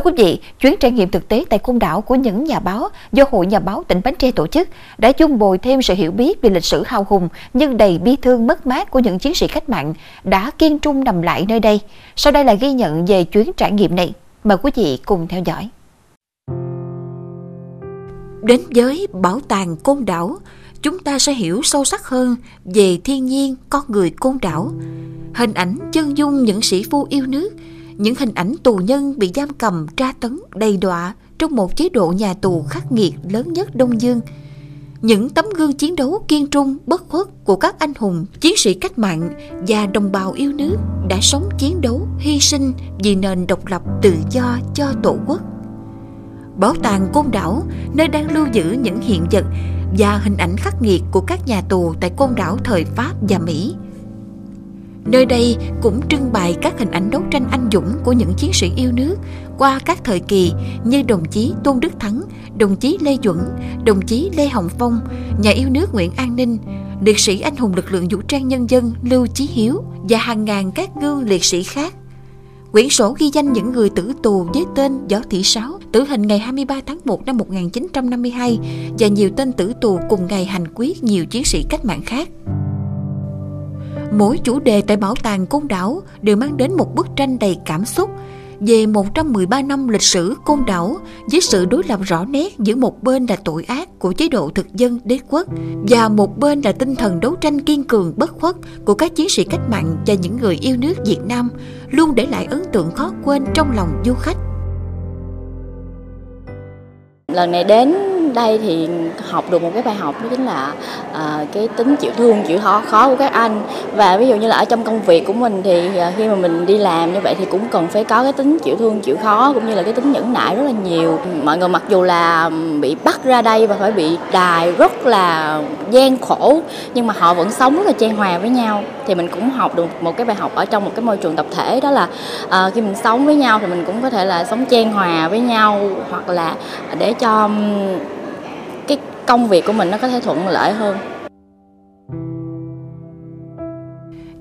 Thưa quý vị, chuyến trải nghiệm thực tế tại Côn Đảo của những nhà báo do Hội Nhà báo tỉnh Bến Tre tổ chức đã chung bồi thêm sự hiểu biết về lịch sử hào hùng nhưng đầy bi thương mất mát của những chiến sĩ cách mạng đã kiên trung nằm lại nơi đây. Sau đây là ghi nhận về chuyến trải nghiệm này. Mời quý vị cùng theo dõi. Đến với Bảo tàng Côn Đảo, chúng ta sẽ hiểu sâu sắc hơn về thiên nhiên con người Côn Đảo. Hình ảnh chân dung những sĩ phu yêu nước – những hình ảnh tù nhân bị giam cầm tra tấn đầy đọa trong một chế độ nhà tù khắc nghiệt lớn nhất Đông Dương. Những tấm gương chiến đấu kiên trung, bất khuất của các anh hùng, chiến sĩ cách mạng và đồng bào yêu nước đã sống chiến đấu, hy sinh vì nền độc lập tự do cho Tổ quốc. Bảo tàng Côn Đảo, nơi đang lưu giữ những hiện vật và hình ảnh khắc nghiệt của các nhà tù tại Côn Đảo thời Pháp và Mỹ – Nơi đây cũng trưng bày các hình ảnh đấu tranh anh dũng của những chiến sĩ yêu nước qua các thời kỳ như đồng chí Tôn Đức Thắng, đồng chí Lê Duẩn, đồng chí Lê Hồng Phong, nhà yêu nước Nguyễn An Ninh, liệt sĩ anh hùng lực lượng vũ trang nhân dân Lưu Chí Hiếu và hàng ngàn các gương liệt sĩ khác. Quyển sổ ghi danh những người tử tù với tên Võ Thị Sáu, tử hình ngày 23 tháng 1 năm 1952 và nhiều tên tử tù cùng ngày hành quyết nhiều chiến sĩ cách mạng khác. Mỗi chủ đề tại Bảo tàng Côn Đảo đều mang đến một bức tranh đầy cảm xúc về 113 năm lịch sử Côn Đảo với sự đối lập rõ nét giữa một bên là tội ác của chế độ thực dân đế quốc và một bên là tinh thần đấu tranh kiên cường bất khuất của các chiến sĩ cách mạng và những người yêu nước Việt Nam, luôn để lại ấn tượng khó quên trong lòng du khách. Lần này đến đây thì học được một cái bài học đó chính là à, cái tính chịu thương chịu khó khó của các anh. Và ví dụ như là ở trong công việc của mình thì à, khi mà mình đi làm như vậy thì cũng cần phải có cái tính chịu thương chịu khó cũng như là cái tính nhẫn nại rất là nhiều. Mọi người mặc dù là bị bắt ra đây và phải bị đài rất là gian khổ nhưng mà họ vẫn sống rất là chan hòa với nhau. Thì mình cũng học được một cái bài học ở trong một cái môi trường tập thể đó là à, khi mình sống với nhau thì mình cũng có thể là sống chan hòa với nhau hoặc là để cho công việc của mình nó có thể thuận lợi hơn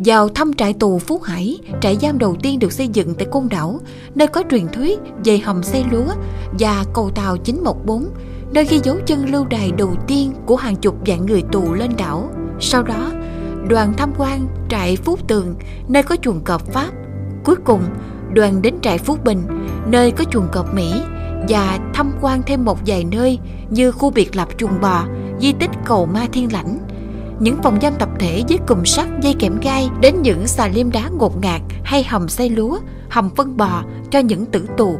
Vào thăm trại tù Phú Hải, trại giam đầu tiên được xây dựng tại Côn Đảo, nơi có truyền thuyết về hầm xây lúa và cầu tàu 914, nơi ghi dấu chân lưu đài đầu tiên của hàng chục vạn người tù lên đảo. Sau đó, đoàn tham quan trại Phú Tường, nơi có chuồng cọp Pháp. Cuối cùng, đoàn đến trại Phú Bình, nơi có chuồng cọp Mỹ và tham quan thêm một vài nơi như khu biệt lập chuồng bò, di tích cầu ma thiên lãnh, những phòng giam tập thể với cùm sắt dây kẽm gai đến những xà liêm đá ngột ngạt hay hầm xây lúa, hầm phân bò cho những tử tù.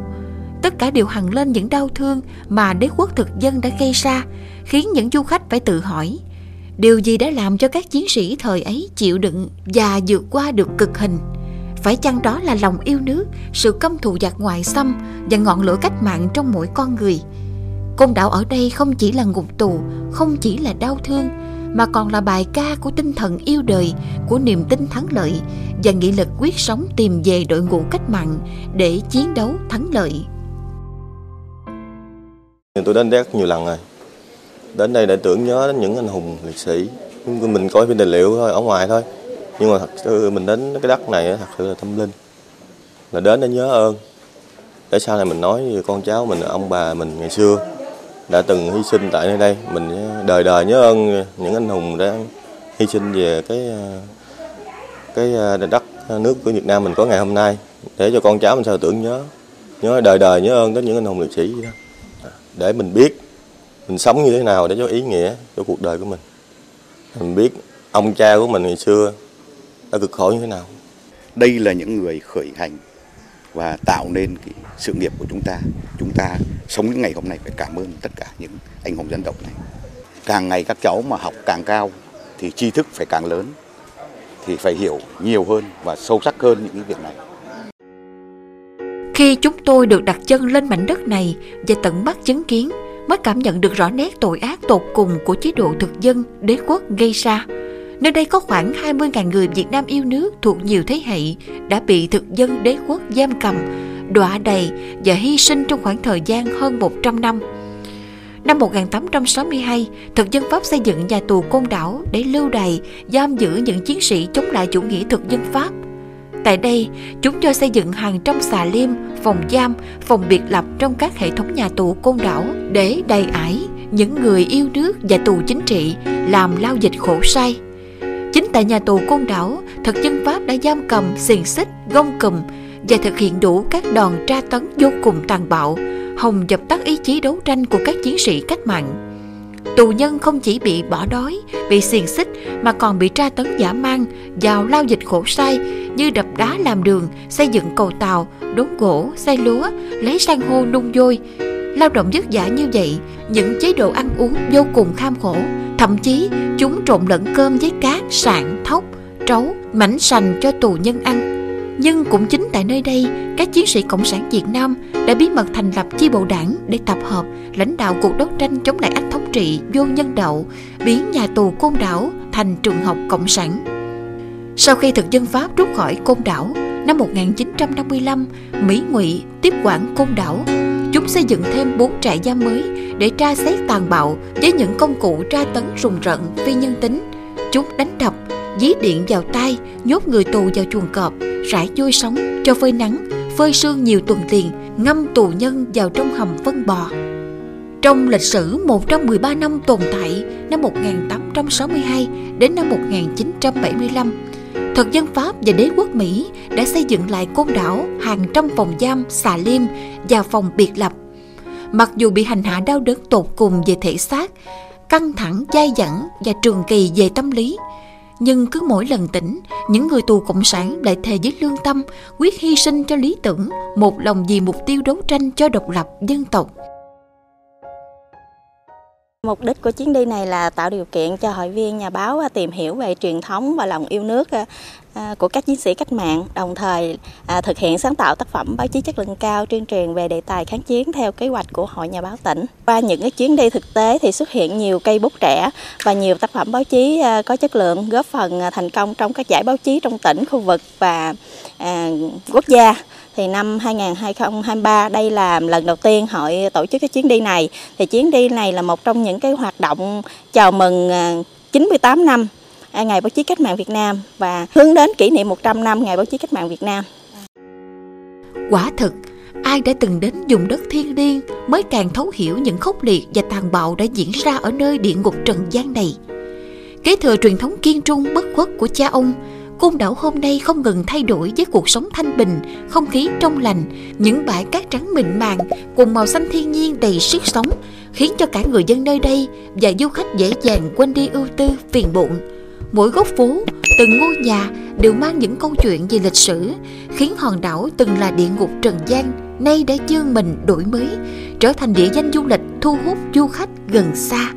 Tất cả đều hằng lên những đau thương mà đế quốc thực dân đã gây ra, khiến những du khách phải tự hỏi điều gì đã làm cho các chiến sĩ thời ấy chịu đựng và vượt qua được cực hình phải chăng đó là lòng yêu nước, sự căm thù giặc ngoại xâm và ngọn lửa cách mạng trong mỗi con người? Côn đảo ở đây không chỉ là ngục tù, không chỉ là đau thương, mà còn là bài ca của tinh thần yêu đời, của niềm tin thắng lợi và nghị lực quyết sống tìm về đội ngũ cách mạng để chiến đấu thắng lợi. Tôi đến rất nhiều lần rồi. Đến đây để tưởng nhớ đến những anh hùng liệt sĩ. Mình coi phim tài liệu thôi, ở ngoài thôi nhưng mà thật sự mình đến cái đất này thật sự là tâm linh. Là đến để nhớ ơn. Để sau này mình nói với con cháu mình, ông bà mình ngày xưa, đã từng hy sinh tại nơi đây. Mình đời đời nhớ ơn những anh hùng đã hy sinh về cái cái à, đất nước của Việt Nam mình có ngày hôm nay. Để cho con cháu mình sao tưởng nhớ. Nhớ đời đời nhớ ơn đến những anh hùng liệt sĩ đó. Để mình biết mình sống như thế nào để cho ý nghĩa cho cuộc đời của mình. Mình biết ông cha của mình ngày xưa đã cực khổ như thế nào? Đây là những người khởi hành và tạo nên cái sự nghiệp của chúng ta. Chúng ta sống những ngày hôm nay phải cảm ơn tất cả những anh hùng dân tộc này. Càng ngày các cháu mà học càng cao thì tri thức phải càng lớn thì phải hiểu nhiều hơn và sâu sắc hơn những cái việc này. Khi chúng tôi được đặt chân lên mảnh đất này và tận mắt chứng kiến mới cảm nhận được rõ nét tội ác tột cùng của chế độ thực dân đế quốc gây ra Nơi đây có khoảng 20.000 người Việt Nam yêu nước thuộc nhiều thế hệ đã bị thực dân đế quốc giam cầm, đọa đầy và hy sinh trong khoảng thời gian hơn 100 năm. Năm 1862, thực dân Pháp xây dựng nhà tù Côn Đảo để lưu đày, giam giữ những chiến sĩ chống lại chủ nghĩa thực dân Pháp. Tại đây, chúng cho xây dựng hàng trăm xà liêm, phòng giam, phòng biệt lập trong các hệ thống nhà tù côn đảo để đầy ải những người yêu nước và tù chính trị làm lao dịch khổ sai. Tại nhà tù côn đảo, thực dân Pháp đã giam cầm, xiềng xích, gông cùm và thực hiện đủ các đòn tra tấn vô cùng tàn bạo, hòng dập tắt ý chí đấu tranh của các chiến sĩ cách mạng. Tù nhân không chỉ bị bỏ đói, bị xiềng xích mà còn bị tra tấn giả mang, vào lao dịch khổ sai như đập đá làm đường, xây dựng cầu tàu, đốn gỗ, xây lúa, lấy san hô nung vôi. Lao động vất vả như vậy, những chế độ ăn uống vô cùng kham khổ. Thậm chí, chúng trộn lẫn cơm với cát, sạn, thóc, trấu, mảnh sành cho tù nhân ăn nhưng cũng chính tại nơi đây, các chiến sĩ Cộng sản Việt Nam đã bí mật thành lập chi bộ đảng để tập hợp, lãnh đạo cuộc đấu tranh chống lại ách thống trị vô nhân đạo, biến nhà tù Côn Đảo thành trường học Cộng sản. Sau khi thực dân Pháp rút khỏi Côn Đảo, năm 1955, Mỹ ngụy tiếp quản Côn Đảo. Chúng xây dựng thêm bốn trại giam mới để tra xét tàn bạo với những công cụ tra tấn rùng rợn phi nhân tính. Chúng đánh đập, dí điện vào tay, nhốt người tù vào chuồng cọp, rải chui sống cho phơi nắng, phơi sương nhiều tuần liền, ngâm tù nhân vào trong hầm phân bò. Trong lịch sử 113 năm tồn tại năm 1862 đến năm 1975, thực dân Pháp và đế quốc Mỹ đã xây dựng lại côn đảo hàng trăm phòng giam, xà liêm và phòng biệt lập. Mặc dù bị hành hạ đau đớn tột cùng về thể xác, căng thẳng dai dẳng và trường kỳ về tâm lý, nhưng cứ mỗi lần tỉnh, những người tù cộng sản lại thề với lương tâm, quyết hy sinh cho lý tưởng, một lòng vì mục tiêu đấu tranh cho độc lập dân tộc. Mục đích của chuyến đi này là tạo điều kiện cho hội viên, nhà báo à, tìm hiểu về truyền thống và lòng yêu nước à. À, của các chiến sĩ cách mạng, đồng thời à, thực hiện sáng tạo tác phẩm báo chí chất lượng cao tuyên truyền về đề tài kháng chiến theo kế hoạch của Hội Nhà báo tỉnh. Qua những cái chuyến đi thực tế thì xuất hiện nhiều cây bút trẻ và nhiều tác phẩm báo chí à, có chất lượng góp phần à, thành công trong các giải báo chí trong tỉnh, khu vực và à, quốc gia thì năm 2023 đây là lần đầu tiên hội tổ chức cái chuyến đi này thì chuyến đi này là một trong những cái hoạt động chào mừng à, 98 năm Ngày báo chí cách mạng Việt Nam và hướng đến kỷ niệm 100 năm Ngày báo chí cách mạng Việt Nam. Quả thực, ai đã từng đến vùng đất thiên liêng mới càng thấu hiểu những khốc liệt và tàn bạo đã diễn ra ở nơi địa ngục trần gian này. Kế thừa truyền thống kiên trung bất khuất của cha ông, Côn đảo hôm nay không ngừng thay đổi với cuộc sống thanh bình, không khí trong lành, những bãi cát trắng mịn màng cùng màu xanh thiên nhiên đầy sức sống, khiến cho cả người dân nơi đây và du khách dễ dàng quên đi ưu tư, phiền muộn Mỗi góc phố, từng ngôi nhà đều mang những câu chuyện về lịch sử, khiến hòn đảo từng là địa ngục trần gian, nay đã dương mình đổi mới, trở thành địa danh du lịch thu hút du khách gần xa.